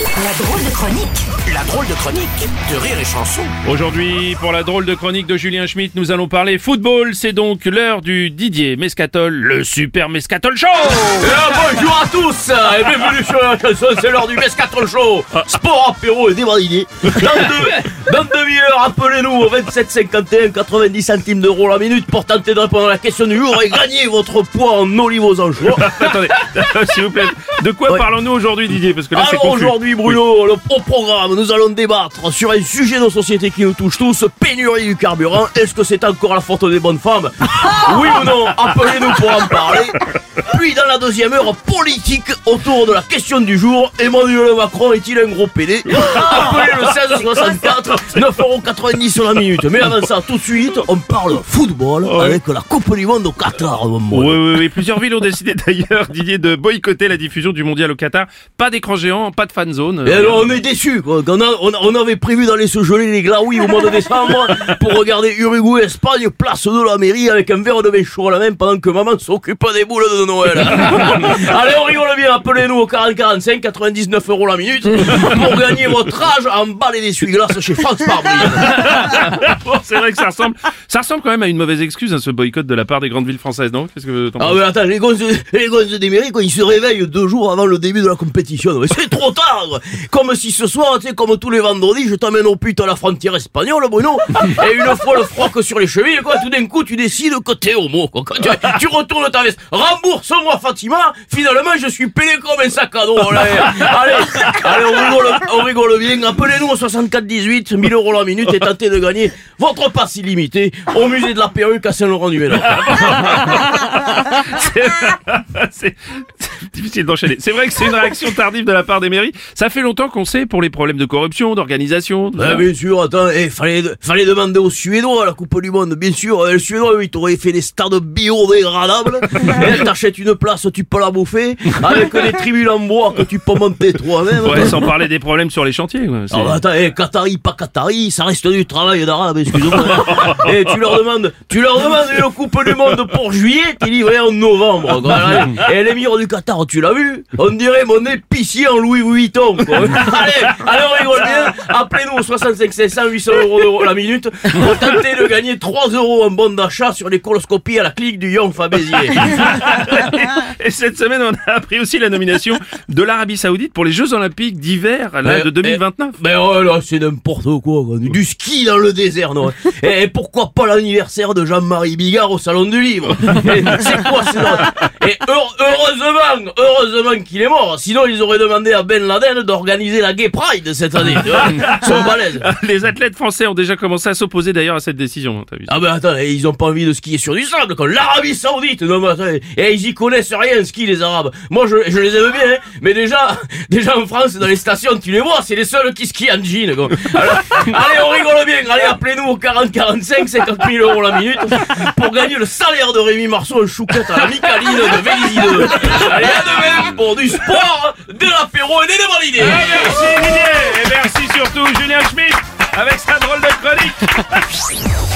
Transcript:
La drôle de chronique. La drôle de chronique de Rire et Chanson. Aujourd'hui, pour la drôle de chronique de Julien Schmitt, nous allons parler football. C'est donc l'heure du Didier Mescatol, le super Mescatol Show. Eh, bonjour à tous. Et bienvenue sur la chanson, c'est l'heure du Mescatron Show. Sport, apéro et débradillé Dans deux, dans demi-heure, appelez-nous au 27 51 90 centimes d'euros la minute pour tenter de répondre à la question du jour et gagner votre poids en olive aux anchois. Attendez, s'il vous plaît, de quoi Ouais. parlons-nous aujourd'hui Didier Parce que là Alors aujourd'hui Bruno, le, au programme, nous allons débattre sur un sujet de société qui nous touche tous, pénurie du carburant. Est-ce que c'est encore la faute des bonnes femmes Oui ou non Appelez-nous pour en parler. Puis dans la deuxième heure, politique autour de la question du jour, Emmanuel Macron est-il un gros PD Appelez le 1664, 9,90€ sur la minute. Mais avant ça, tout de suite, on parle football avec la Coupe du Monde au Qatar. Oui, oui, oui. Plusieurs villes ont décidé d'ailleurs, Didier, de boycotter la diffusion du mondial au Qatar. Pas d'écran géant, pas de fan zone. Et alors, on est déçus, quoi. Qu'on a- on, avait prévu d'aller se geler les glaouis au mois de décembre pour regarder Uruguay-Espagne, place de la mairie avec un verre de vin chaud à la main pendant que maman s'occupe des boules de Noël. Allez, on rigole bien, appelez-nous au 4045, 99 euros la minute pour gagner votre âge en balai d'essuie-glace chez France. Bon, c'est vrai que ça ressemble, ça ressemble quand même à une mauvaise excuse, hein, ce boycott de la part des grandes villes françaises, non? Qu'est-ce que t'en Ah mais attends, les gosses, les gosses des mairies, quoi, ils se réveillent deux jours avant le début de la compétition. Mais c'est trop tard. Comme si ce soir, tu sais, comme tous les vendredis, je t'emmène au pute à la frontière espagnole, Bruno. Et une fois le froc sur les chevilles, quoi, tout d'un coup, tu décides que t'es homo, quoi. Quand tu, tu retournes ta veste. Rembourse-moi, Fatima. Finalement, je suis payé comme un sac à dos. Allez, allez, allez, on rigole, on rigole bien. Appelez-nous au 64 18, 1000 euros la minute et tentez de gagner votre passe illimité au musée de la perruque à Saint-Laurent-du-Ménard. difficile d'enchaîner. C'est vrai que c'est une réaction tardive de la part des mairies. Ça fait longtemps qu'on sait pour les problèmes de corruption, d'organisation. Ah, bien sûr, attends, eh, fallait, fallait demander aux Suédois la Coupe du Monde, bien sûr. Eh, Les Suédois, ils t'auraient fait des stades biodégradables. Et t'achètes une place, tu peux la bouffer, avec des tribunes en bois que tu peux monter toi-même. Ouais, sans parler des problèmes sur les chantiers. quoi. Ah bah attends, eh, Qatari, pas Qatari, ça reste du travail d'arabe, excuse-moi. Et tu leur demandes, tu leur demandes une coupe du monde pour juillet, t'es livré en novembre. quoi. Et l'émir du Qatar, tu l'as vu On dirait mon épicier en Louis Vuitton. Quoi. allez, allez, on rigole bien. Appelez-nous au 65 500 800 euros la minute pour tenter de gagner 3 euros en bon d'achat sur les coloscopies à la clinique du Young Fabézier. Et cette semaine, on a appris aussi la nomination de l'Arabie Saoudite pour les Jeux Olympiques d'hiver de 2029. Mais oh là, c'est n'importe quoi, quoi. Du ski dans le désert, non Et pourquoi pas l'anniversaire de Jean-Marie Bigard au Salon du Livre Et C'est quoi ce Et heure- heureusement, heureusement qu'il est mort. Sinon, ils auraient demandé à Ben Laden d'organiser la Gay Pride cette année. Ils sont balèzes. Les athlètes français ont déjà commencé à s'opposer d'ailleurs à cette décision. Vu ça Ah ben attends, et ils ont pas envie de skier sur du sable comme l'Arabie Saoudite. Non mais attends, et ils y connaissent rien ski les Arabes. Moi je, je les aime bien, hein, mais déjà, déjà en France dans les stations tu les vois, c'est les seuls qui skient en jean. quoi. Alors, allez on rigole bien, allez appelez-nous au 40 45 50 000 euros la minute pour gagner le salaire de Rémi Marceau en chouquette à la Micaline de Vélizy 2. Allez à demain pour du sport, de l'apéro et des dévalidés. Ah, merci Didier Et merci surtout Julien Schmitt avec sa drôle de chronique